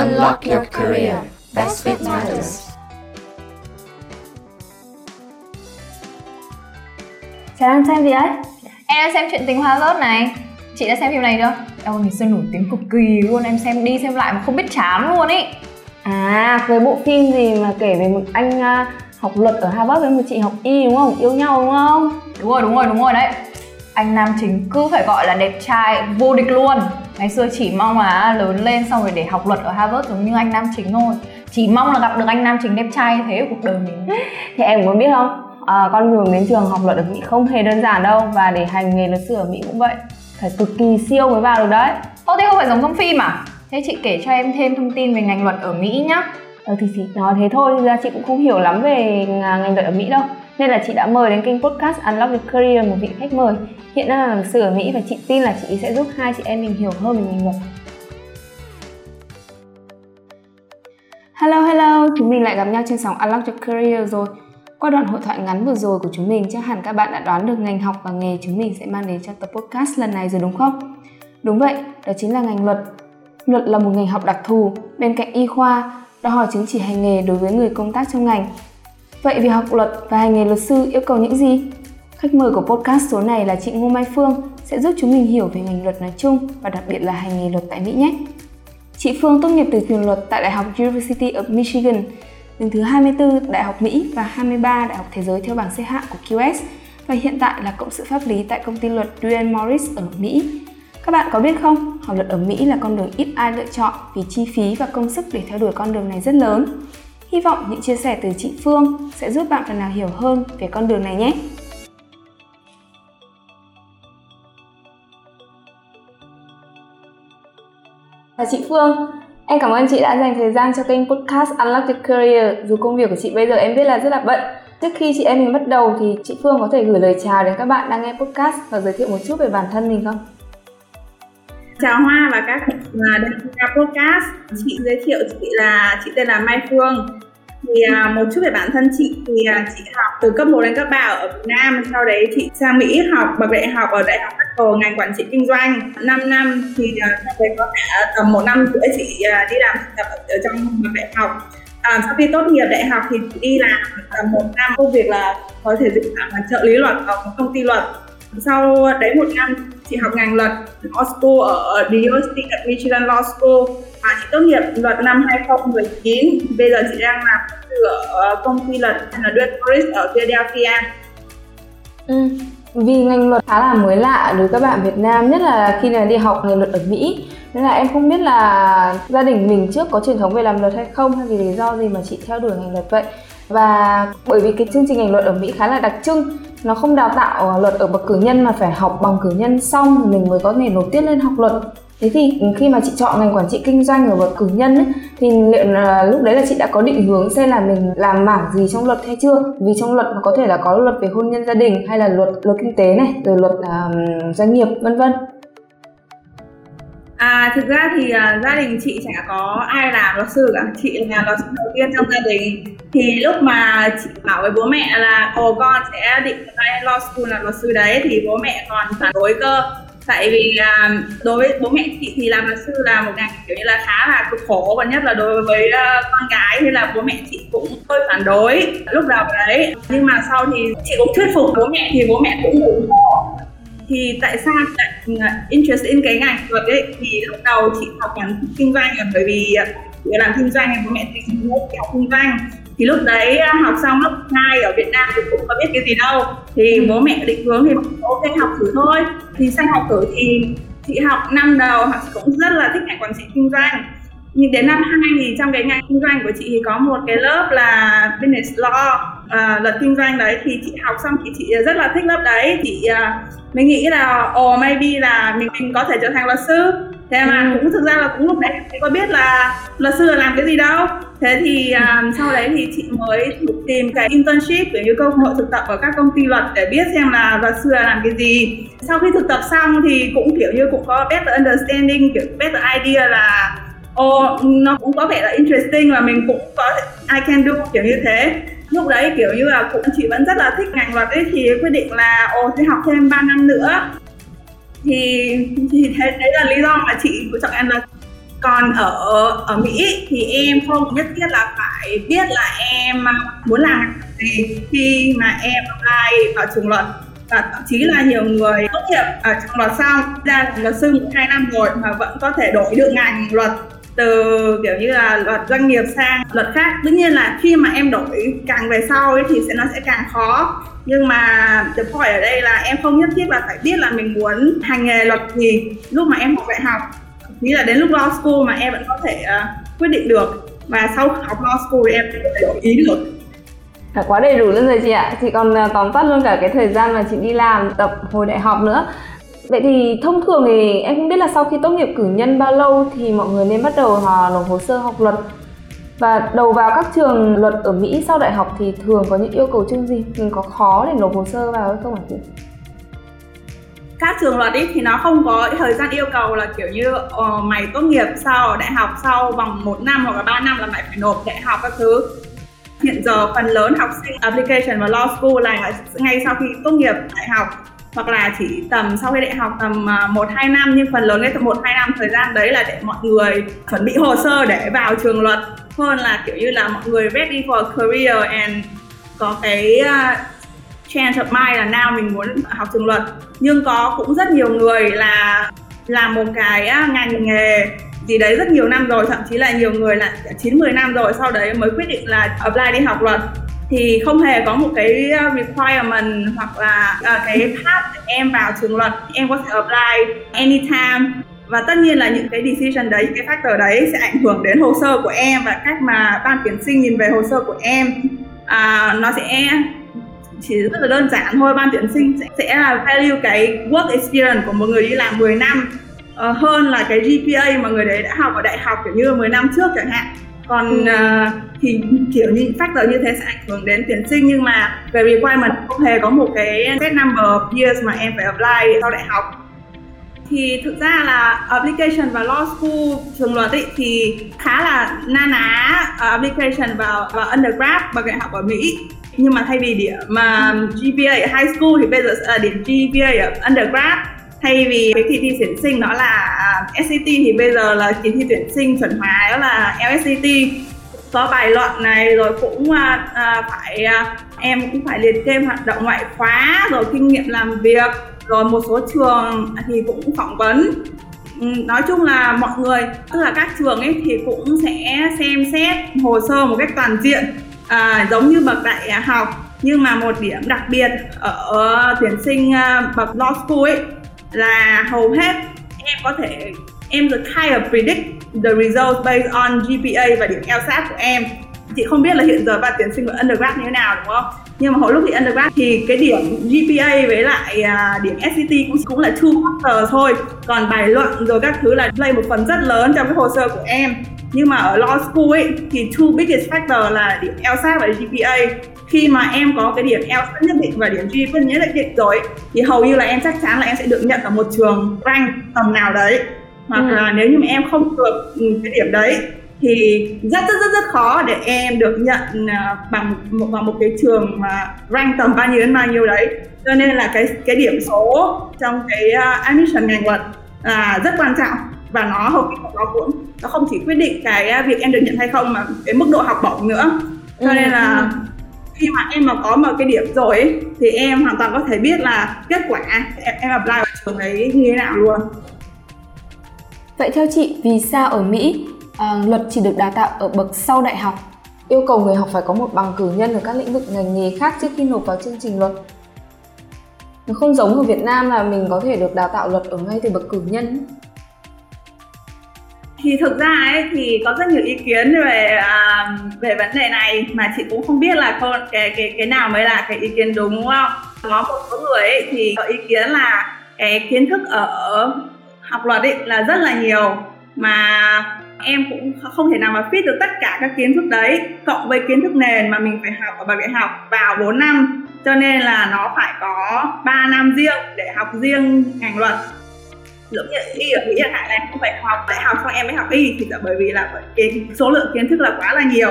Unlock your career. Best fit matters. Chào đang xem gì ấy? Em đang xem chuyện tình hoa rớt này Chị đã xem phim này chưa? Em ngày xưa nổi tiếng cực kỳ luôn Em xem đi xem lại mà không biết chán luôn ý À, cái bộ phim gì mà kể về một anh uh, học luật ở Harvard với một chị học y đúng không? Yêu nhau đúng không? Đúng rồi, đúng rồi, đúng rồi đấy Anh nam chính cứ phải gọi là đẹp trai vô địch luôn Ngày xưa chỉ mong là lớn lên xong rồi để học luật ở Harvard giống như anh nam chính thôi. Chỉ mong là gặp được anh nam chính đẹp trai như thế ở cuộc đời mình. Thì em có biết không? À, con đường đến trường học luật ở Mỹ không hề đơn giản đâu Và để hành nghề luật sư ở Mỹ cũng vậy. Phải cực kỳ siêu mới vào được đấy. Ô thế không phải giống trong phim à? Thế chị kể cho em thêm thông tin về ngành luật ở Mỹ nhá. Ờ thì chị nói thế thôi, ra chị cũng không hiểu lắm về ngành luật ở Mỹ đâu nên là chị đã mời đến kênh podcast Unlock Your Career một vị khách mời Hiện đang là luật sư ở Mỹ và chị tin là chị sẽ giúp hai chị em mình hiểu hơn về ngành luật Hello hello, chúng mình lại gặp nhau trên sóng Unlock Your Career rồi qua đoạn hội thoại ngắn vừa rồi của chúng mình, chắc hẳn các bạn đã đoán được ngành học và nghề chúng mình sẽ mang đến cho tập podcast lần này rồi đúng không? Đúng vậy, đó chính là ngành luật. Luật là một ngành học đặc thù, bên cạnh y khoa, đòi hỏi chứng chỉ hành nghề đối với người công tác trong ngành. Vậy việc học luật và hành nghề luật sư yêu cầu những gì? Khách mời của podcast số này là chị Ngô Mai Phương sẽ giúp chúng mình hiểu về ngành luật nói chung và đặc biệt là hành nghề luật tại Mỹ nhé. Chị Phương tốt nghiệp từ trường luật tại Đại học University of Michigan đứng thứ 24 Đại học Mỹ và 23 Đại học Thế giới theo bảng xếp hạng của QS và hiện tại là cộng sự pháp lý tại công ty luật Duane Morris ở Mỹ. Các bạn có biết không, học luật ở Mỹ là con đường ít ai lựa chọn vì chi phí và công sức để theo đuổi con đường này rất lớn. Hy vọng những chia sẻ từ chị Phương sẽ giúp bạn phần nào hiểu hơn về con đường này nhé. Và chị Phương, Em cảm ơn chị đã dành thời gian cho kênh podcast Unlock Your Career dù công việc của chị bây giờ em biết là rất là bận. Trước khi chị em mình bắt đầu thì chị Phương có thể gửi lời chào đến các bạn đang nghe podcast và giới thiệu một chút về bản thân mình không? Chào Hoa và các đồng đang nghe podcast. Chị giới thiệu chị là chị tên là Mai Phương. Thì à, một chút về bản thân chị. Thì à, chị học từ cấp 1 đến cấp 3 ở Việt Nam. Sau đấy chị sang Mỹ học bậc đại học ở đại học Apple ngành quản trị kinh doanh. 5 năm thì à, sau đấy có cả tầm một năm rưỡi chị đi làm thực tập ở trong bậc đại học. À, sau khi tốt nghiệp đại học thì chị đi làm tầm một năm. Công việc là có thể dịch là trợ lý luật ở một công ty luật sau đấy một năm, chị học ngành luật law school, ở The University of Michigan Law School. Và chị tốt nghiệp luật năm 2019 bây giờ chị đang làm ở công ty luật là Duane Morris ở Philadelphia. Ừ. Vì ngành luật khá là mới lạ đối với các bạn Việt Nam, nhất là khi là đi học ngành luật ở Mỹ. Nên là em không biết là gia đình mình trước có truyền thống về làm luật hay không, hay vì lý do gì mà chị theo đuổi ngành luật vậy. Và bởi vì cái chương trình ngành luật ở Mỹ khá là đặc trưng nó không đào tạo ờ, luật ở bậc cử nhân mà phải học bằng cử nhân xong thì mình mới có thể nộp tiếp lên học luật. Thế thì khi mà chị chọn ngành quản trị kinh doanh ở bậc cử nhân ấy, thì liệu là lúc đấy là chị đã có định hướng xem là mình làm mảng gì trong luật hay chưa? Vì trong luật có thể là có luật về hôn nhân gia đình hay là luật luật kinh tế này rồi luật um, doanh nghiệp vân vân. À, thực ra thì uh, gia đình chị chả có ai làm luật sư cả. Chị là luật sư đầu tiên trong gia đình. Thì lúc mà chị bảo với bố mẹ là ồ con sẽ định ra law school là luật sư đấy thì bố mẹ còn phản đối cơ. Tại vì uh, đối với bố mẹ chị thì làm luật sư là một ngành kiểu như là khá là cực khổ. Và nhất là đối với uh, con gái thì là bố mẹ chị cũng hơi phản đối lúc đầu đấy. Nhưng mà sau thì chị cũng thuyết phục bố mẹ thì bố mẹ cũng ủng hộ thì tại sao lại à, interest in cái ngành luật ấy? Thì lúc đầu chị học ngành kinh doanh là bởi vì à, để làm kinh doanh bố mẹ chị cũng học kinh doanh. Thì lúc đấy à, học xong lớp 2 ở Việt Nam thì cũng có biết cái gì đâu. Thì bố mẹ định hướng thì ok học thử thôi. Thì sang học thử thì chị học năm đầu, học cũng rất là thích ngành quản trị kinh doanh. Nhưng đến năm 2 thì trong cái ngành kinh doanh của chị thì có một cái lớp là business law uh, luật kinh doanh đấy thì chị học xong thì chị rất là thích lớp đấy. Chị uh, mình nghĩ là ồ oh, maybe là mình, mình có thể trở thành luật sư. Thế mà ừ. cũng thực ra là cũng lúc đấy em có biết là luật sư là làm cái gì đâu. Thế thì um, sau đấy thì chị mới tìm cái internship kiểu như cơ hội thực tập ở các công ty luật để biết xem là luật sư là làm cái gì. Sau khi thực tập xong thì cũng kiểu như cũng có better understanding kiểu better idea là ồ oh, nó cũng có vẻ là interesting và mình cũng có I can do kiểu như thế lúc đấy kiểu như là cũng chị vẫn rất là thích ngành luật ấy, thì quyết định là, ồ sẽ học thêm 3 năm nữa. Thì thì thế, đấy là lý do mà chị chọn em là còn ở ở Mỹ. Thì em không nhất thiết là phải biết là em muốn làm gì khi mà em apply vào trường luật. Và thậm chí là nhiều người tốt nghiệp ở trường luật xong, ra làm luật sư một hai năm rồi mà vẫn có thể đổi được ngành luật từ kiểu như là luật doanh nghiệp sang luật khác. Tất nhiên là khi mà em đổi càng về sau ấy, thì sẽ nó sẽ càng khó. Nhưng mà the point ở đây là em không nhất thiết là phải biết là mình muốn hành nghề luật gì lúc mà em học đại học. Nghĩ là đến lúc law school mà em vẫn có thể uh, quyết định được. Và sau học law school thì em có thể đổi ý được Cả quá đầy đủ luôn rồi chị ạ. Chị còn ờ, tóm tắt luôn cả cái thời gian mà chị đi làm tập hồi đại học nữa. Vậy thì thông thường thì em không biết là sau khi tốt nghiệp cử nhân bao lâu thì mọi người nên bắt đầu họ nộp hồ sơ học luật và đầu vào các trường luật ở Mỹ sau đại học thì thường có những yêu cầu chung gì? Mình có khó để nộp hồ sơ vào hay không hả chị? các trường luật ý thì nó không có thời gian yêu cầu là kiểu như uh, mày tốt nghiệp sau đại học sau vòng một năm hoặc là 3 năm là mày phải nộp đại học các thứ hiện giờ phần lớn học sinh application và law school là ngay sau khi tốt nghiệp đại học hoặc là chỉ tầm sau khi đại học tầm à, một hai năm nhưng phần lớn cái một hai năm thời gian đấy là để mọi người chuẩn bị hồ sơ để vào trường luật. Hơn là kiểu như là mọi người ready for career and có cái uh, chance of mind là nào mình muốn học trường luật. Nhưng có cũng rất nhiều người là làm một cái uh, ngành nghề gì đấy rất nhiều năm rồi thậm chí là nhiều người là 9 10 năm rồi sau đấy mới quyết định là apply đi học luật thì không hề có một cái ờ, requirement hoặc là uh, cái path để em vào trường luật. Em có thể apply anytime. Và tất nhiên là những cái decision đấy cái factor đấy sẽ ảnh hưởng đến hồ sơ của em và cách mà ban tuyển sinh nhìn về hồ sơ của em. À, nó sẽ chỉ rất là đơn giản thôi. Ban tuyển sinh sẽ, sẽ là value cái work experience của một người đi làm 10 năm uh, hơn là cái GPA mà người đấy đã học ở đại học kiểu như 10 năm trước chẳng hạn còn uh, thì kiểu như factor như thế sẽ ảnh hưởng đến tuyển sinh nhưng mà về requirement không hề có một cái set number of years mà em phải apply sau đại học. Thì thực ra là application và law school trường luật ấy thì khá là na ná uh, application vào vào undergrad bằng đại học ở Mỹ. Nhưng mà thay vì điểm mà GPA ở high school thì bây giờ sẽ là điểm GPA ở undergrad thay vì cái kỳ thi tuyển sinh đó là à, SAT thì bây giờ là kỳ thi tuyển sinh chuẩn hóa đó là LSAT có bài luận này rồi cũng uh, phải uh, em cũng phải liệt kê hoạt động ngoại khóa rồi kinh nghiệm làm việc rồi một số trường thì cũng phỏng vấn. Ừ, nói chung là mọi người tức là các trường ấy thì cũng sẽ xem xét hồ sơ một cách toàn diện à, giống như bậc đại học. Nhưng mà một điểm đặc biệt ở tuyển sinh bậc law school ấy là hầu hết em có thể, em được kind of predict the results based on GPA và điểm LSAT của em chị không biết là hiện giờ bạn tuyển sinh của undergrad như thế nào đúng không? Nhưng mà hồi lúc thì undergrad thì cái điểm GPA với lại uh, điểm SAT cũng cũng là two factor thôi. Còn bài luận rồi các thứ là play một phần rất lớn trong cái hồ sơ của em. Nhưng mà ở law school ấy thì two biggest factor là điểm LSAT và GPA khi mà em có cái điểm LSAT nhất định và điểm GPA nhất định rồi thì hầu như là em chắc chắn là em sẽ được nhận ở một trường rank tầm nào đấy. Hoặc ừ. là nếu như mà em không được ừ, cái điểm đấy thì rất rất rất rất khó để em được nhận à, bằng một bằng một cái trường mà rank tầm bao nhiêu đến bao nhiêu đấy. Cho nên là cái cái điểm số trong cái uh, admission ngành luật là rất quan trọng và nó hầu như nó cũng nó không chỉ quyết định cái à, việc em được nhận hay không mà cái mức độ học bổng nữa. Cho ừ, nên là ừ. khi mà em mà có một cái điểm rồi ấy, thì em hoàn toàn có thể biết là kết quả em, em apply vào trường đấy như thế nào luôn. Vậy theo chị, vì sao ở Mỹ à, luật chỉ được đào tạo ở bậc sau đại học? Yêu cầu người học phải có một bằng cử nhân ở các lĩnh vực ngành nghề khác trước khi nộp vào chương trình luật. Nó không giống ở Việt Nam là mình có thể được đào tạo luật ở ngay từ bậc cử nhân thì thực ra ấy thì có rất nhiều ý kiến về uh, về vấn đề này mà chị cũng không biết là con cái cái cái nào mới là cái ý kiến đúng đúng không có một số người ấy thì có ý kiến là cái kiến thức ở học luật ấy là rất là nhiều mà em cũng không thể nào mà fit được tất cả các kiến thức đấy cộng với kiến thức nền mà mình phải học ở bậc đại học vào 4 năm. Cho nên là nó phải có 3 năm riêng để học riêng ngành luật. Giống như y ở mỹ chẳng hạn em không phải học đại học xong em mới học y thì là bởi vì là cái số lượng kiến thức là quá là nhiều.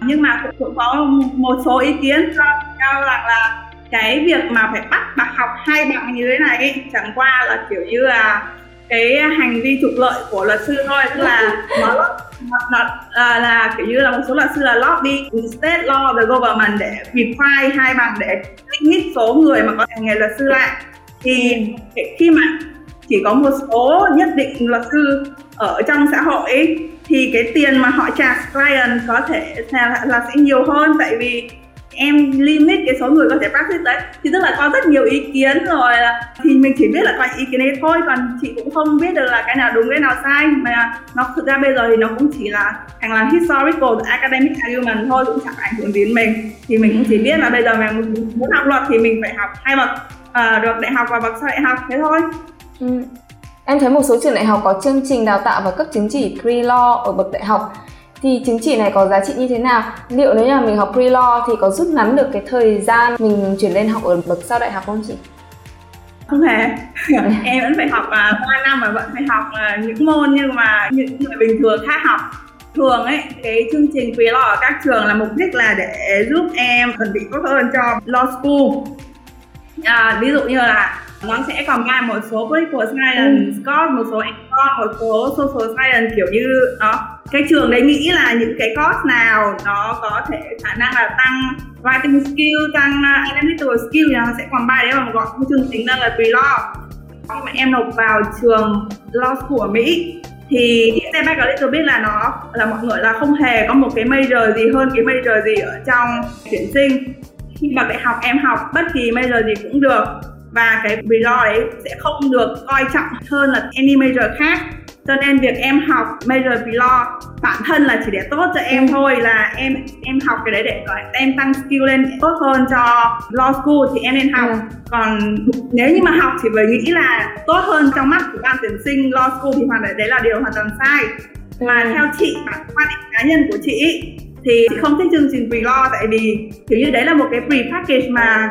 Nhưng mà cũng, cũng có một số ý kiến cho nhau rằng là cái việc mà phải bắt bạn học hai bằng như thế này ấy, chẳng qua là kiểu như là cái hành vi trục lợi của luật sư thôi tức là nó nó, nó là, là kiểu như là một số luật sư là lobby state law the government để require hai bằng để limit số người mà có nghề luật sư lại. Thì khi mà chỉ có một số nhất định luật sư ở trong xã hội ấy, thì cái tiền mà họ trả client có thể là, là sẽ nhiều hơn tại vì em limit cái số người có thể practice đấy. Thì tức là có rất nhiều ý kiến rồi thì mình chỉ biết là có ý kiến đấy thôi còn chị cũng không biết được là cái nào đúng cái nào sai. Mà nó thực ra bây giờ thì nó cũng chỉ là thành là historical academic argument thôi cũng chẳng ảnh hưởng đến mình. Thì mình cũng chỉ biết là bây giờ mình muốn học luật thì mình phải học hai bậc uh, được đại học và bậc sau đại học thế thôi. Ừ. Em thấy một số trường đại học có chương trình đào tạo và cấp chứng chỉ pre-law ở bậc đại học thì chứng chỉ này có giá trị như thế nào? Liệu nếu như mình học pre-law thì có rút ngắn được cái thời gian mình chuyển lên học ở bậc sau đại học không chị? không hề em vẫn phải học à, uh, 3 năm mà vẫn phải học uh, những môn nhưng mà những người bình thường khác học thường ấy cái chương trình pre-law ở các trường là mục đích là để giúp em chuẩn bị tốt hơn cho law school à, ví dụ như là nó sẽ còn combine một số political science, ừ. có một số econ, một số social science kiểu như đó cái trường đấy nghĩ là những cái course nào nó có thể khả năng là tăng writing skill tăng uh, analytical skill thì nó sẽ còn bài đấy mà gọi chương trình là pre-law. Khi mà em nộp vào trường law school ở Mỹ thì step back little bit là nó là mọi người là không hề có một cái major gì hơn cái major gì ở trong tuyển sinh. Khi mà đại học em học bất kỳ major gì cũng được và cái pre-law đấy sẽ không được coi trọng hơn là any major khác cho nên việc em học major pre-law bản thân là chỉ để tốt cho em thôi là em em học cái đấy để gọi em tăng skill lên tốt hơn cho law school thì em nên học ừ. còn nếu như mà học chỉ với nghĩ là tốt hơn trong mắt của ban tuyển sinh law school thì hoàn đấy là điều hoàn toàn sai mà ừ. theo chị bản quan điểm cá nhân của chị thì chị không thích chương trình pre-law tại vì kiểu như đấy là một cái pre-package mà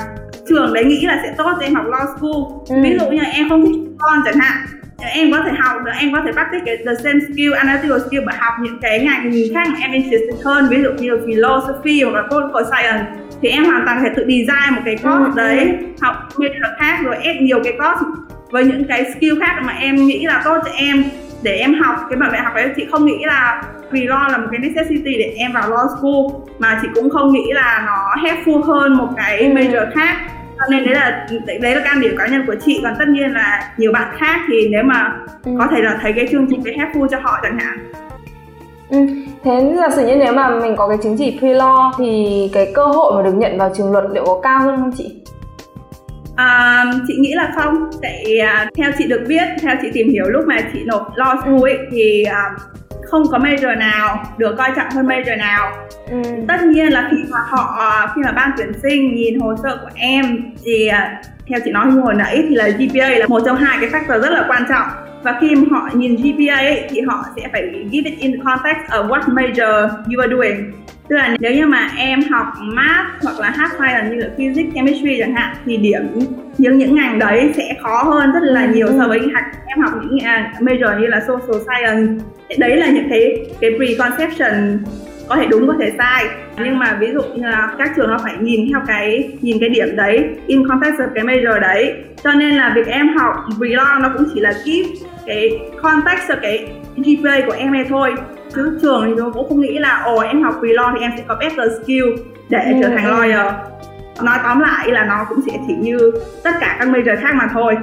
trường đấy nghĩ là sẽ tốt cho em học law school ừ. ví dụ như là em không thích con chẳng hạn em có thể học được em có thể practice cái the same skill analytical skill và học những cái ngành khác mà em interested hơn ví dụ như philosophy hoặc là political science thì em hoàn toàn có thể tự design một cái course ừ. đấy ừ. học major khác rồi ép nhiều cái course với những cái skill khác mà em nghĩ là tốt cho em để em học cái bằng đại học đấy chị không nghĩ là pre-law là một cái necessity để em vào law school mà chị cũng không nghĩ là nó helpful hơn một cái ừ. major khác cho nên đấy là đấy là quan điểm cá nhân của chị còn tất nhiên là nhiều bạn khác thì nếu mà ừ. có thể là thấy cái chương trình cái helpful cho họ chẳng hạn Ừ. Thế giả sử như nếu mà mình có cái chứng chỉ pre-law thì cái cơ hội mà được nhận vào trường luật liệu có cao hơn không chị? À, chị nghĩ là không, tại à, theo chị được biết, theo chị tìm hiểu lúc mà chị nộp law school ấy, thì à, không có major nào được coi trọng hơn major nào. Ừ. tất nhiên là khi mà họ khi mà ban tuyển sinh nhìn hồ sơ của em thì à, theo chị nói như hồi nãy thì là GPA là một trong hai cái factor rất là quan trọng. Và khi mà họ nhìn GPA ấy, thì họ sẽ phải give it in context of what major you are doing tức là nếu như mà em học math hoặc là hard science như là physics chemistry chẳng hạn thì điểm những những ngành đấy sẽ khó hơn rất là nhiều so với em học những uh, major như là social science. Đấy là những cái cái preconception có thể đúng có thể sai. Nhưng mà ví dụ như là các trường nó phải nhìn theo cái nhìn cái điểm đấy in context of cái major đấy. Cho nên là việc em học pre-law nó cũng chỉ là keep cái context of cái GPA của em này thôi chứ trường thì nó cũng không nghĩ là ồ em học pre-law thì em sẽ có better skill để ừ. trở thành lawyer nói tóm lại là nó cũng sẽ chỉ như tất cả các major khác mà thôi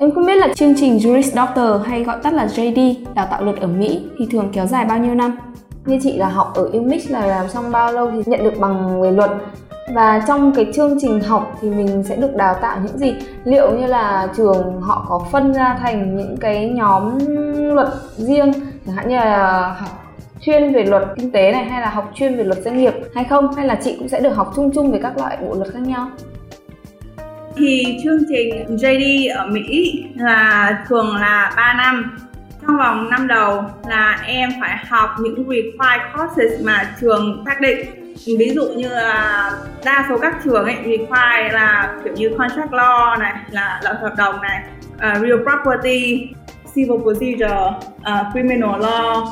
Em không biết là chương trình Juris Doctor hay gọi tắt là JD đào tạo luật ở Mỹ thì thường kéo dài bao nhiêu năm? Như chị là học ở UMich là làm xong bao lâu thì nhận được bằng về luật và trong cái chương trình học thì mình sẽ được đào tạo những gì liệu như là trường họ có phân ra thành những cái nhóm luật riêng chẳng hạn như là học chuyên về luật kinh tế này hay là học chuyên về luật doanh nghiệp hay không hay là chị cũng sẽ được học chung chung về các loại bộ luật khác nhau? Thì chương trình JD ở Mỹ là thường là 3 năm. Trong vòng năm đầu là em phải học những required courses mà trường xác định. Ví dụ như là đa số các trường ấy require là kiểu như contract law này là luật hợp đồng này uh, real property civil procedure uh, criminal law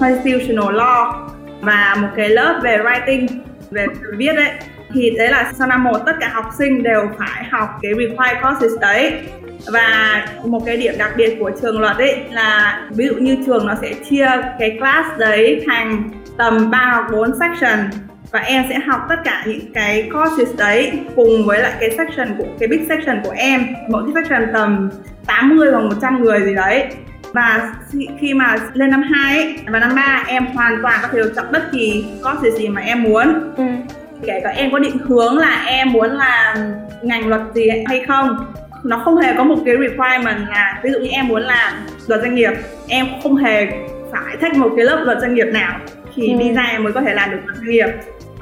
constitutional law và một cái lớp về writing về viết đấy. Thì đấy là sau năm một tất cả học sinh đều phải học cái required courses đấy. Và một cái điểm đặc biệt của trường luật ấy là ví dụ như trường nó sẽ chia cái class đấy thành tầm 3 hoặc 4 section và em sẽ học tất cả những cái courses đấy cùng với lại cái section của cái big section của em. Mỗi cái section tầm 80 hoặc 100 người gì đấy. Và khi mà lên năm 2 ấy, và năm 3 em hoàn toàn có thể lựa chọn bất kỳ courses gì mà em muốn. Ừ. kể cả em có định hướng là em muốn làm ngành luật gì hay không nó không hề có một cái requirement là ví dụ như em muốn làm luật doanh nghiệp em không hề phải thách một cái lớp luật doanh nghiệp nào. Thì ừ. đi ra em mới có thể làm được luật doanh nghiệp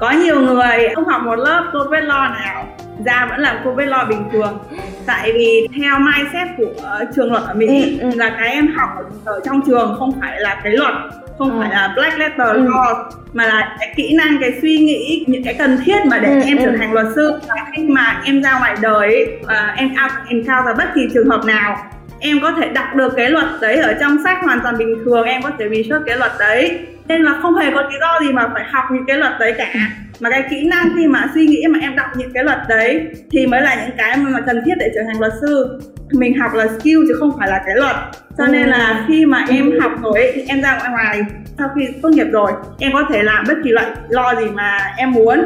có nhiều người không học một lớp corporate law nào ra vẫn làm corporate law bình thường tại vì theo mindset của trường luật ở Mỹ ừ, ừ. là cái em học ở trong trường không phải là cái luật không ừ. phải là black letter ừ. law mà là cái kỹ năng cái suy nghĩ những cái cần thiết mà để ừ, em ừ. trở thành luật sư và khi mà em ra ngoài đời uh, em out encounter bất kỳ trường hợp nào em có thể đọc được cái luật đấy ở trong sách hoàn toàn bình thường em có thể research cái luật đấy nên là không hề có lý do gì mà phải học những cái luật đấy cả. Mà cái kỹ năng khi mà suy nghĩ mà em đọc những cái luật đấy thì mới là những cái mà cần thiết để trở thành luật sư. Mình học là skill chứ không phải là cái luật. Cho nên là khi mà em học rồi ấy, thì em ra ngoài sau khi tốt nghiệp rồi em có thể làm bất kỳ loại lo gì mà em muốn.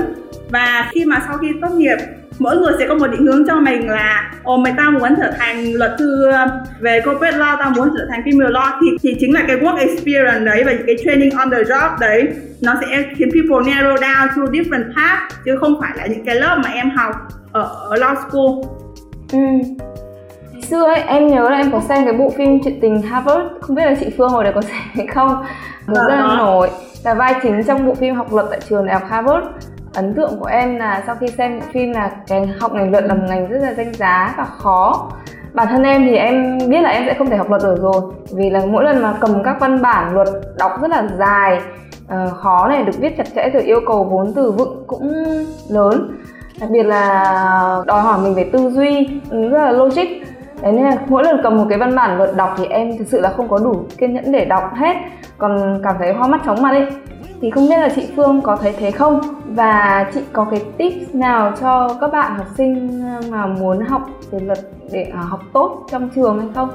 Và khi mà sau khi tốt nghiệp mỗi người sẽ có một định hướng cho mình là ồ mày tao muốn trở thành luật sư về corporate law tao muốn trở thành criminal law. Thì thì chính là cái work experience đấy và cái training on the job đấy nó sẽ khiến people narrow down to different path chứ không phải là những cái lớp mà em học ở, ở law school. Ừ. xưa ấy em nhớ là em có xem cái bộ phim chuyện tình Harvard. Không biết là chị Phương hồi đấy có xem hay không rất là ờ. nổi. Là vai chính trong bộ phim học luật tại trường đại học Harvard ấn tượng của em là sau khi xem phim là cái học ngành luật là một ngành rất là danh giá và khó. Bản thân em thì em biết là em sẽ không thể học luật được rồi vì là mỗi lần mà cầm các văn bản luật đọc rất là dài uh, khó này được viết chặt chẽ rồi yêu cầu vốn từ vựng cũng lớn. Đặc biệt là đòi hỏi mình về tư duy rất là logic. Đấy nên là mỗi lần cầm một cái văn bản luật đọc thì em thực sự là không có đủ kiên nhẫn để đọc hết còn cảm thấy hoa mắt chóng mặt ấy thì không biết là chị Phương có thấy thế không? Và chị có cái tips nào cho các bạn học sinh mà muốn học về luật để à, học tốt trong trường hay không?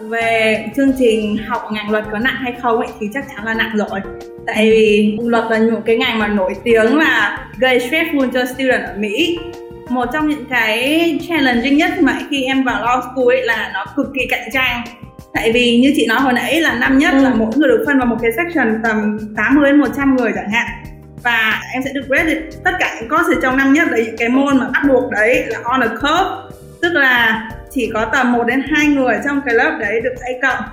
Về chương trình học ngành luật có nặng hay không ấy, thì chắc chắn là nặng rồi. Tại vì luật là một cái ngành mà nổi tiếng là gây stressful cho student ở Mỹ. Một trong những cái challenging nhất mà khi em vào law school ấy là nó cực kỳ cạnh tranh tại vì như chị nói hồi nãy là năm nhất ừ. là mỗi người được phân vào một cái section tầm 80 đến 100 người chẳng hạn. Và em sẽ được grade tất cả những course trong năm nhất đấy những cái môn mà bắt buộc đấy là on a curve. Tức là chỉ có tầm 1 đến 2 người trong cái lớp đấy được A cộng.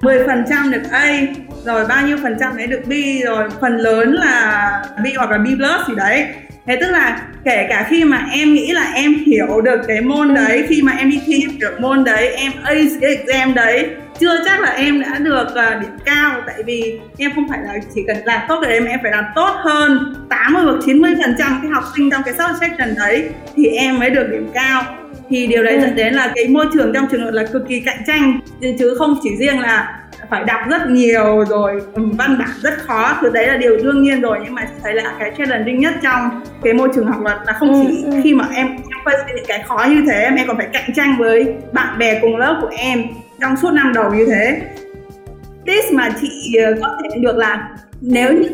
10% được A rồi bao nhiêu phần trăm đấy được B rồi phần lớn là B hoặc là B plus gì đấy thế tức là kể cả khi mà em nghĩ là em hiểu được cái môn ừ. đấy khi mà em đi thi được môn đấy em ace cái exam đấy chưa chắc là em đã được uh, điểm cao tại vì em không phải là chỉ cần làm tốt cái đấy mà em phải làm tốt hơn 80 hoặc 90 phần trăm cái học sinh trong cái section đấy thì em mới được điểm cao thì điều đấy ừ. dẫn đến là cái môi trường trong trường là cực kỳ cạnh tranh chứ không chỉ riêng là phải đọc rất nhiều rồi văn bản rất khó thứ đấy là điều đương nhiên rồi. Nhưng mà thấy là cái challenging nhất trong cái môi trường học luật là không ừ, chỉ ừ, khi mà em em face những cái khó như thế em còn phải cạnh tranh với bạn bè cùng lớp của em trong suốt năm đầu như thế. Tips mà chị ờ, có thể được là nếu như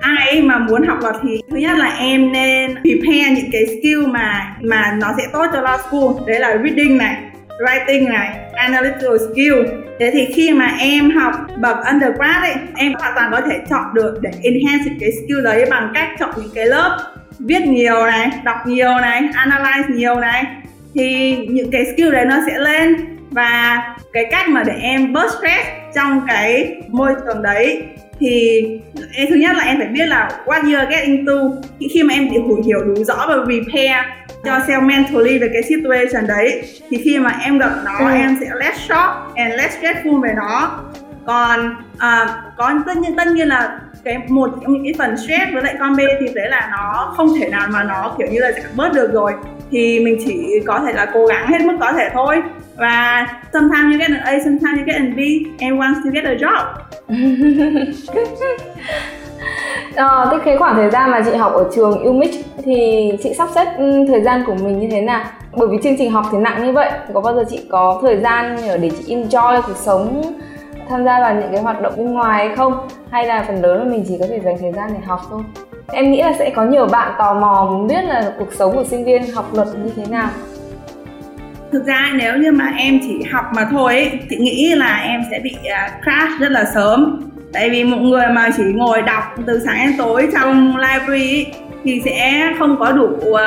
ai mà muốn học luật thì thứ nhất là em nên prepare những cái skill mà mà nó sẽ tốt cho law school. Đấy là reading này writing này analytical skill thế thì khi mà em học bậc undergrad ấy, em hoàn toàn có thể chọn được để enhance cái skill đấy bằng cách chọn những cái lớp viết nhiều này, đọc nhiều này, analyze nhiều này. Thì những cái skill đấy nó sẽ lên và cái cách mà để em bớt stress trong cái môi trường đấy thì em, thứ nhất là em phải biết là what you're getting into. Khi mà em hiểu hiểu đủ rõ và prepare cho self mentally về cái situation đấy. Thì khi mà em gặp nó ừ. em sẽ less shock and less stressful về nó. Còn uh, có tất nhiên tất nhiên là cái một trong những cái phần stress với lại con B thì đấy là nó không thể nào mà nó kiểu như là giảm bớt được rồi. Thì mình chỉ có thể là cố gắng hết mức có thể thôi. Và sometimes you get an A, sometimes you get an B. And once you get a job à, thế cái khoảng thời gian mà chị học ở trường UMIC thì chị sắp xếp ừ, thời gian của mình như thế nào? Bởi vì chương trình học thì nặng như vậy có bao giờ chị có thời gian để chị enjoy cuộc sống tham gia vào những cái hoạt động bên ngoài hay không? Hay là phần lớn là mình chỉ có thể dành thời gian để học thôi? Em nghĩ là sẽ có nhiều bạn tò mò muốn biết là cuộc sống của sinh viên học luật như thế nào. Thực ra nếu như mà em chỉ học mà thôi ấy, chị nghĩ là em sẽ bị à, crash rất là sớm tại vì một người mà chỉ ngồi đọc từ sáng đến tối trong library ấy, thì sẽ không có đủ uh,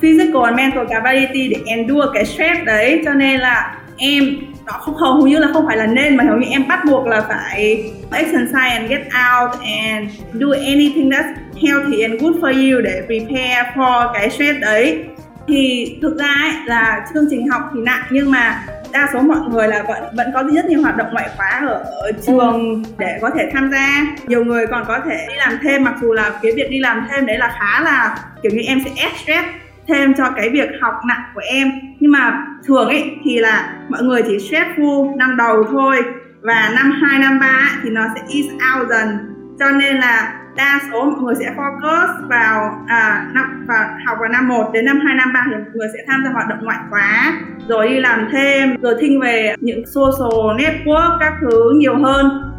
physical and mental capability để endure cái stress đấy. Cho nên là em nó không hầu như là không phải là nên mà hầu như em bắt buộc là phải exercise and get out and do anything that's healthy and good for you để prepare for cái stress đấy. Thì thực ra ấy, là chương trình học thì nặng nhưng mà đa số mọi người là vẫn vẫn có rất nhiều hoạt động ngoại khóa ở, ở trường để có thể tham gia. Nhiều người còn có thể đi làm thêm mặc dù là cái việc đi làm thêm đấy là khá là kiểu như em sẽ add stress thêm cho cái việc học nặng của em. Nhưng mà thường ấy thì là mọi người chỉ stressful năm đầu thôi và năm 2, năm 3 thì nó sẽ ease out dần. Cho nên là đa số mọi người sẽ focus vào à, năm và học vào năm 1 đến năm 2 năm 3 thì mọi người sẽ tham gia hoạt động ngoại khóa rồi đi làm thêm rồi thinh về những social network các thứ nhiều hơn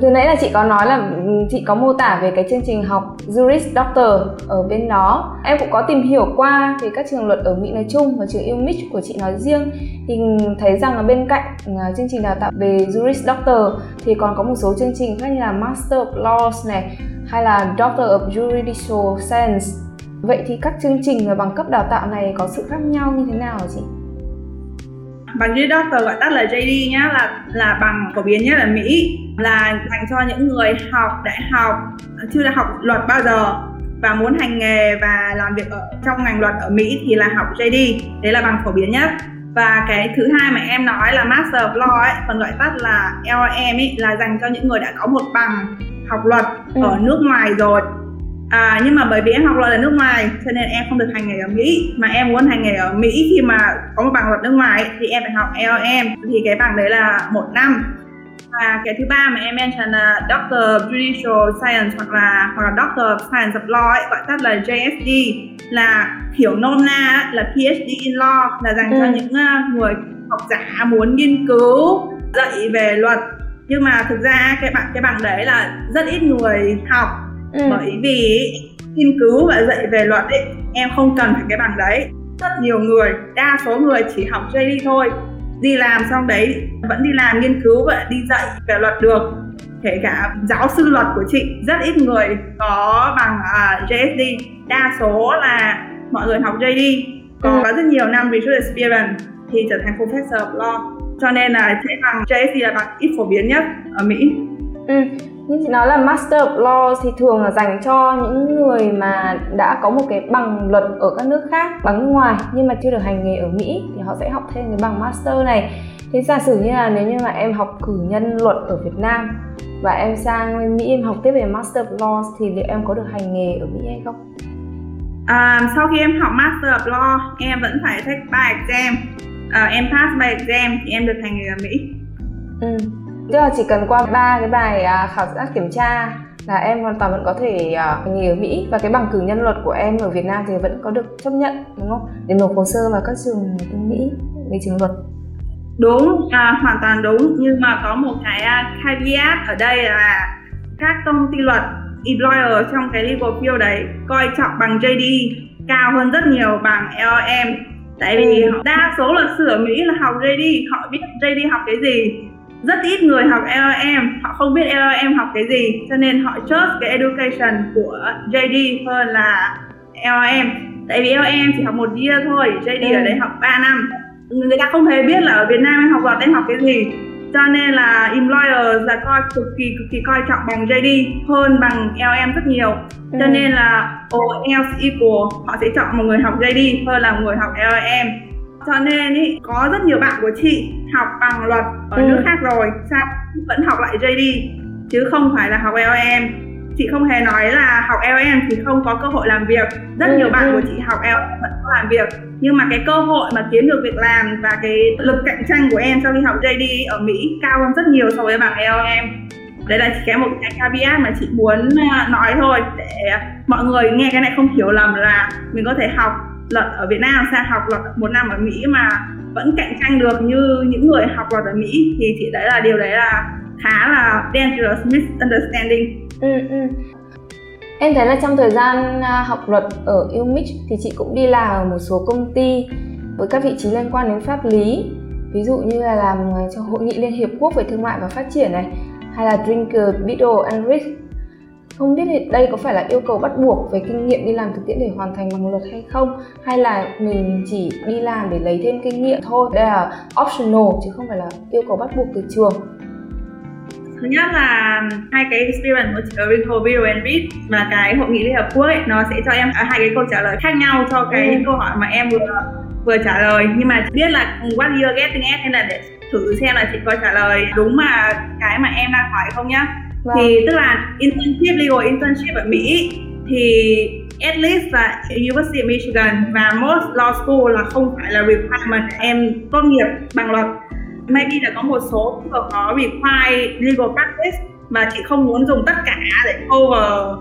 Từ nãy là chị có nói là ừ, chị có mô tả về cái chương trình học Juris Doctor ở bên đó. Em cũng có tìm hiểu qua về các trường luật ở Mỹ nói chung và trường UMich của chị nói riêng thì thấy rằng là bên cạnh à, chương trình đào tạo về Juris Doctor thì còn có một số chương trình khác như là Master of Laws này hay là Doctor of Juridical Science. Vậy thì các chương trình và bằng cấp đào tạo này có sự khác nhau như thế nào hả chị? bằng dưới doctor gọi tắt là JD nhá là là bằng phổ biến nhất ở Mỹ là dành cho những người học đại học chưa đã học luật bao giờ và muốn hành nghề và làm việc ở trong ngành luật ở Mỹ thì là học JD đấy là bằng phổ biến nhất và cái thứ hai mà em nói là Master of Law ấy, phần gọi tắt là LLM ấy là dành cho những người đã có một bằng học luật Ừ. ở nước ngoài rồi À, nhưng mà bởi vì em học luật ở nước ngoài cho nên em không được hành nghề ở Mỹ mà em muốn hành nghề ở Mỹ khi mà có một bằng luật nước ngoài thì em phải học LLM thì cái bằng đấy là một năm và cái thứ ba mà em mention là Doctor of Judicial Science hoặc là hoặc là Doctor of Science of Law ấy, gọi tắt là JSD là hiểu nôm na là PhD in Law là dành cho Ừ. những uh, người học giả muốn nghiên cứu dạy về luật nhưng mà thực ra cái bằng cái bằng đấy là rất ít người học. Ừ. bởi vì nghiên cứu và dạy về luật ấy em không cần phải cái bằng đấy. Rất nhiều người đa số người chỉ học JD thôi. Đi làm xong đấy vẫn đi làm nghiên cứu và đi dạy về luật được. Kể cả giáo sư luật của chị rất ít người có bằng uh, JSD đa số là mọi người học JD còn Ừ. có rất nhiều năm research experience thì trở thành professor of law cho nên là cái bằng JSD là bằng ít phổ biến nhất ở Mỹ Ừ. Nói là Master of Law thì thường là dành cho những người mà đã có một cái bằng luật ở các nước khác, bằng nước ngoài nhưng mà chưa được hành nghề ở Mỹ thì họ sẽ học thêm cái bằng Master này. Thế giả sử như là nếu như mà em học cử nhân luật ở Việt Nam và em sang bên Mỹ em học tiếp về Master of Law thì liệu em có được hành nghề ở Mỹ hay không? À, sau khi em học Master of Law, em vẫn phải take 3 exam. À, em pass 3 exam thì em được hành nghề ở Mỹ. Ừ. Tức là chỉ cần qua ba cái bài à, khảo sát kiểm tra là em hoàn toàn vẫn có thể hành nghề ở Mỹ và cái bằng cử nhân luật của em ở Việt Nam thì vẫn có được chấp nhận đúng không? Để nộp hồ sơ vào các trường bên Mỹ về trường luật. Đúng, à, hoàn toàn đúng. Nhưng mà có một cái à, caveat ở đây là các công ty luật employer trong cái legal field đấy coi trọng bằng JD cao hơn rất nhiều bằng LLM. Tại vì Ừ. họ- đa số luật sư ở Mỹ là học JD, họ biết JD học cái gì. Rất ít người học LLM, họ không biết LLM học cái gì, cho nên họ chốt cái education của JD hơn là LLM. Tại vì LLM chỉ học một year thôi, JD Ừ. ở đấy học 3 năm người ta không hề biết là ở Việt Nam em học luật em học cái gì cho nên là employer là coi cực kỳ cực kỳ coi trọng bằng JD hơn bằng LM rất nhiều cho Ừ. nên là else equal họ sẽ chọn một người học JD hơn là một người học LM cho nên ý, có rất nhiều bạn của chị học bằng luật ở Ừ. nước khác rồi sao vẫn học lại JD chứ không phải là học LM chị không hề nói là học LM thì không có cơ hội làm việc rất Ừ, nhiều bạn ừ. của chị học LM vẫn có làm việc nhưng mà cái cơ hội mà kiếm được việc làm và cái lực cạnh tranh của em sau khi học JD ở Mỹ cao hơn rất nhiều so với bằng LM đấy là chỉ cái một cái caveat mà chị muốn à, nói thôi để mọi người nghe cái này không hiểu lầm là mình có thể học luật ở Việt Nam sang học luật một năm ở Mỹ mà vẫn cạnh tranh được như những người học luật ở Mỹ thì chị đấy là điều đấy là khá là dangerous misunderstanding. Ừ, ừ. Em thấy là trong thời gian à, học luật ở UMich thì chị cũng đi làm ở một số công ty với các vị trí liên quan đến pháp lý. Ví dụ như là làm à, cho hội nghị liên hiệp quốc về thương mại và phát triển này hay là Drinker, Biddle and Rich không biết thì đây có phải là yêu cầu bắt buộc về kinh nghiệm đi làm thực tiễn để hoàn thành bằng luật hay không? Hay là mình chỉ đi làm để lấy thêm kinh nghiệm thôi? Đây là optional chứ không phải là yêu cầu bắt buộc từ trường thứ nhất là hai cái experience của Rico Video and Read và cái hội nghị liên hợp quốc ấy nó sẽ cho em hai cái câu trả lời khác nhau cho cái ừ. câu hỏi mà em vừa vừa trả lời nhưng mà biết là what you're getting at nên là để thử xem là chị có trả lời đúng mà cái mà em đang hỏi không nhá vâng. thì tức là internship legal internship ở Mỹ thì at least là University of Michigan và most law school là không phải là requirement em tốt nghiệp bằng luật maybe là có một số trường có require legal practice và chị không muốn dùng tất cả để cover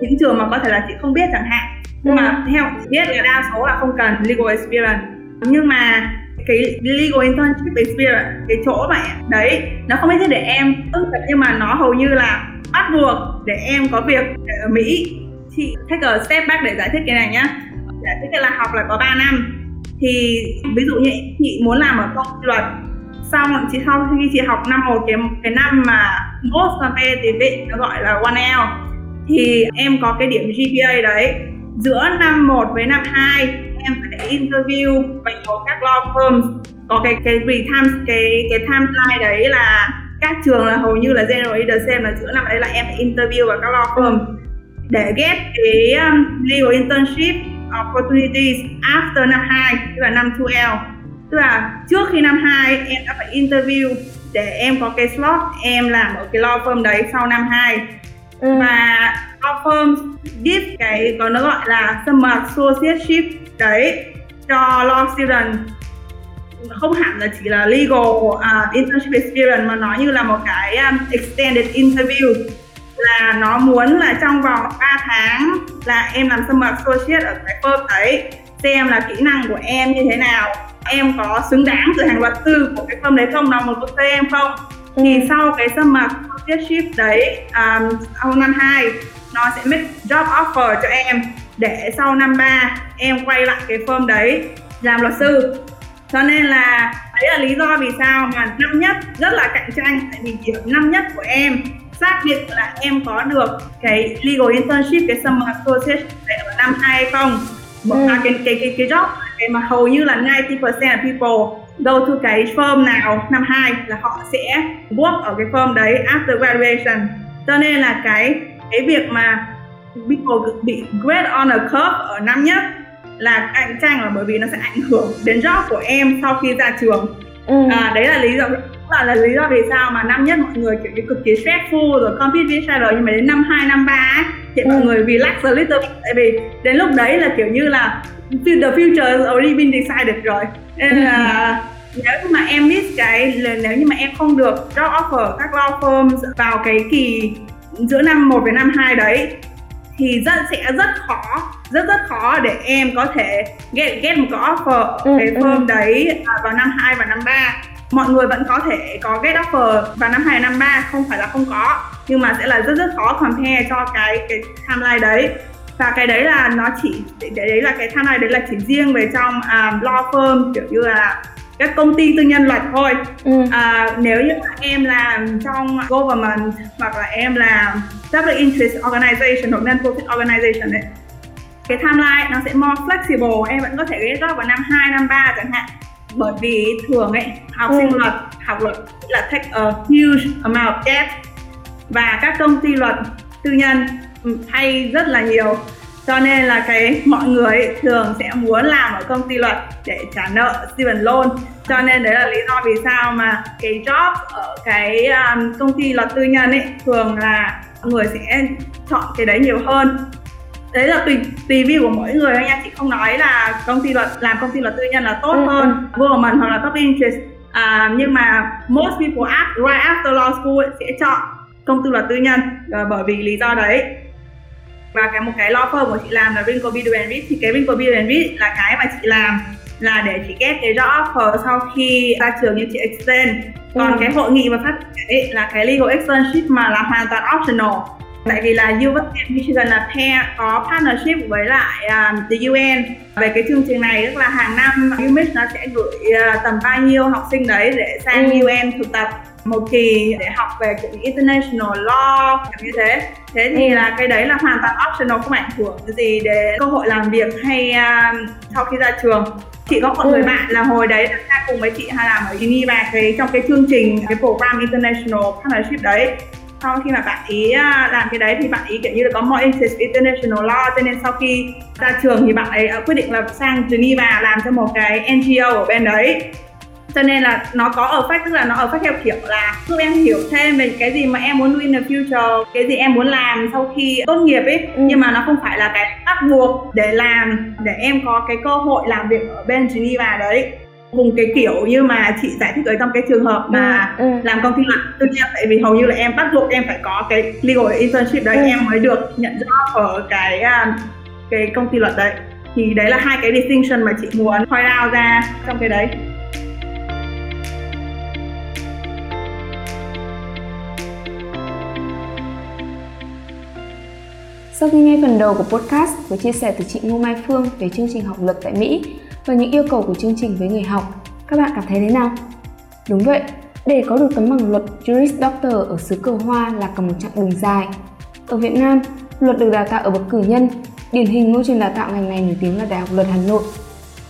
những trường mà có thể là chị không biết chẳng hạn. Nhưng mà ừ. theo chị biết là đa số là không cần legal experience. Nhưng mà cái legal internship experience cái chỗ mà đấy nó không phải để em tốt nghiệp nhưng mà nó hầu như là bắt buộc để em có việc ở Mỹ. Chị take a step back để giải thích cái này nhá. Giải thích là học là có 3 năm. Thì ví dụ như chị muốn làm ở công ty luật xong chị sau khi chị học năm một cái cái năm mà most competitive nó gọi là one L. Thì em có cái điểm GPA đấy. Giữa năm 1 với năm 2 em phải interview vào các law firms. Có cái cái time cái cái timeline đấy là các trường là hầu như là general either xem là giữa năm đấy là em phải interview vào các law firm để get cái um, legal internship opportunities after năm 2 tức là năm 2L tức là trước khi năm 2 em đã phải interview để em có cái slot em làm ở cái law firm đấy sau năm 2 ừ. và law firm give cái có nó gọi là summer associateship đấy cho law student. Không hẳn là chỉ là legal uh, internship experience mà nó như là một cái um, extended interview. Là nó muốn là trong vòng 3 tháng là em làm summer associate ở cái firm đấy xem là kỹ năng của em như thế nào em có xứng đáng trở thành luật sư của cái firm đấy không? Nào một công ty em không? Ừ. thì sau cái summer associateship đấy um, sau năm 2 nó sẽ make job offer cho em để sau năm 3 em quay lại cái firm đấy làm luật sư. Cho nên là đấy là lý do vì sao mà năm nhất rất là cạnh tranh. Tại vì điểm năm nhất của em xác định là em có được cái legal internship cái summer associate ở năm hai hay không ừ. à, cái, cái cái cái job cái mà hầu như là 90% of people go to cái firm nào năm 2 là họ sẽ work ở cái firm đấy after graduation cho nên là cái cái việc mà people bị grade on a curve ở năm nhất là cạnh tranh là bởi vì nó sẽ ảnh hưởng đến job của em sau khi ra trường ừ. à, đấy là lý do là, là lý do vì sao mà năm nhất mọi người kiểu như cực kỳ stressful rồi compete với each other nhưng mà đến năm 2, năm 3 thì ừ. mọi người relax a little bit tại vì đến lúc đấy là kiểu như là the future has already been decided rồi nên là nếu như mà em miss cái nếu như mà em không được job offer các law firms vào cái kỳ giữa năm 1 với năm 2 đấy thì rất sẽ rất khó rất rất khó để em có thể get get một cái offer ừ, cái ừ. firm ừ. đấy à, vào năm 2 và năm 3 mọi người vẫn có thể có get offer vào năm 2 năm 3 không phải là không có nhưng mà sẽ là rất rất khó compare cho cái cái timeline đấy. Và cái đấy là nó chỉ để đấy là cái timeline đấy là chỉ riêng về trong um, law firm kiểu như là các công ty tư nhân luật thôi. Ừ. à, nếu như mà em làm trong government hoặc là em làm public interest organization hoặc non-profit organization ấy cái timeline nó sẽ more flexible. Em vẫn có thể get job vào năm 2, năm 3 chẳng hạn bởi vì thường ấy học sinh ừ. luật học luật là take a huge amount of debt. Và các công ty luật tư nhân hay rất là nhiều. Cho nên là cái mọi người thường sẽ muốn làm ở công ty luật để trả nợ student loan. Cho nên đấy là lý do vì sao mà cái job ở cái um, công ty luật tư nhân ấy thường là người sẽ chọn cái đấy nhiều hơn đấy là tùy tùy view của mỗi người thôi nha chị không nói là công ty luật làm công ty luật tư nhân là tốt ừ, hơn ừ. government hoặc là top interest. À, nhưng mà most people act right after law school ấy, sẽ chọn công tư luật tư nhân à, bởi vì lý do đấy. Và cái một cái law firm của chị làm là Ringo Bidu Rich thì cái Ringo Bidu Rich là cái mà chị làm là để chị get cái job offer sau khi ra trường như chị extend còn ừ. cái hội nghị và phát triển là cái legal externship mà là hoàn toàn optional tại vì là University of Michigan là pair có partnership với lại um, the UN về cái chương trình này tức là hàng năm UMich nó sẽ gửi uh, tầm bao nhiêu học sinh đấy để sang ừ. UN thực tập một kỳ để học về kiểu international law như thế thế thì ừ. là cái đấy là hoàn toàn optional không ảnh hưởng gì đến cơ hội làm việc hay uh, sau khi ra trường chị có một ừ. người bạn là hồi đấy ra cùng với chị hay làm ở Geneva cái trong cái chương trình cái program international partnership đấy sau khi mà bạn ý à, làm cái đấy thì bạn ý kiểu như là có more interest international law cho nên sau khi ra trường thì bạn ấy à, quyết định là sang Geneva làm cho một cái NGO ở bên đấy. Cho nên là nó có ở fact tức là nó ở fact theo kiểu là giúp em hiểu thêm về cái gì mà em muốn do in the future cái gì em muốn làm sau khi tốt nghiệp ấy. Ừ. nhưng mà nó không phải là cái bắt buộc để làm để em có cái cơ hội làm việc ở bên Geneva đấy cùng cái kiểu như mà chị giải thích ở trong cái trường hợp mà ừ, ừ. làm công ty luật tư nhân tại vì hầu như là em bắt buộc em phải có cái legal internship đấy ừ. em mới được nhận job ở cái um, cái công ty luật đấy thì đấy là hai cái distinction mà chị muốn point out ra trong cái đấy Sau khi nghe phần đầu của podcast với chia sẻ từ chị Ngô Mai Phương về chương trình học luật tại Mỹ và những yêu cầu của chương trình với người học, các bạn cảm thấy thế nào? Đúng vậy, để có được tấm bằng luật Juris Doctor ở xứ cờ hoa là cả một chặng đường dài. Ở Việt Nam, luật được đào tạo ở bậc cử nhân, điển hình ngôi trường đào tạo ngành này nổi tiếng là Đại học Luật Hà Nội.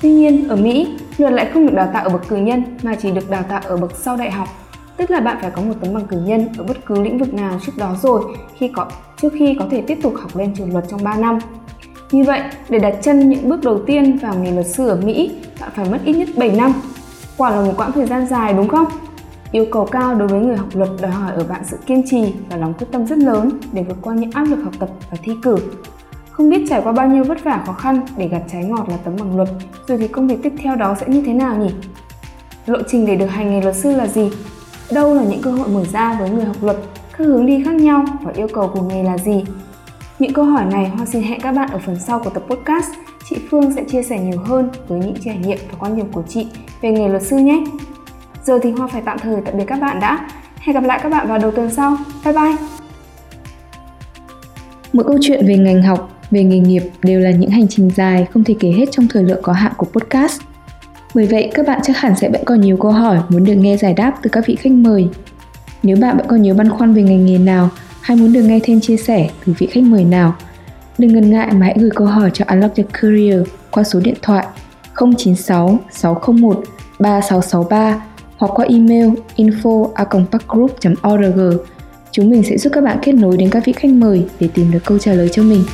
Tuy nhiên, ở Mỹ, luật lại không được đào tạo ở bậc cử nhân mà chỉ được đào tạo ở bậc sau đại học tức là bạn phải có một tấm bằng cử nhân ở bất cứ lĩnh vực nào trước đó rồi khi có trước khi có thể tiếp tục học lên trường luật trong 3 năm. Như vậy, để đặt chân những bước đầu tiên vào nghề luật sư ở Mỹ, bạn phải mất ít nhất 7 năm. Quả là một quãng thời gian dài đúng không? Yêu cầu cao đối với người học luật đòi hỏi ở bạn sự kiên trì và lòng quyết tâm rất lớn để vượt qua những áp lực học tập và thi cử. Không biết trải qua bao nhiêu vất vả khó khăn để gặt trái ngọt là tấm bằng luật, rồi thì công việc tiếp theo đó sẽ như thế nào nhỉ? Lộ trình để được hành nghề luật sư là gì? Đâu là những cơ hội mở ra với người học luật, các hướng đi khác nhau và yêu cầu của nghề là gì? Những câu hỏi này Hoa xin hẹn các bạn ở phần sau của tập podcast. Chị Phương sẽ chia sẻ nhiều hơn với những trải nghiệm và quan điểm của chị về nghề luật sư nhé. Giờ thì Hoa phải tạm thời tạm biệt các bạn đã. Hẹn gặp lại các bạn vào đầu tuần sau. Bye bye! Mỗi câu chuyện về ngành học, về nghề nghiệp đều là những hành trình dài không thể kể hết trong thời lượng có hạn của podcast. Bởi vậy, các bạn chắc hẳn sẽ vẫn còn nhiều câu hỏi muốn được nghe giải đáp từ các vị khách mời. Nếu bạn vẫn còn nhiều băn khoăn về ngành nghề nào hay muốn được nghe thêm chia sẻ từ vị khách mời nào, đừng ngần ngại mà hãy gửi câu hỏi cho Unlock Your Career qua số điện thoại 096 601 3663 hoặc qua email info org Chúng mình sẽ giúp các bạn kết nối đến các vị khách mời để tìm được câu trả lời cho mình.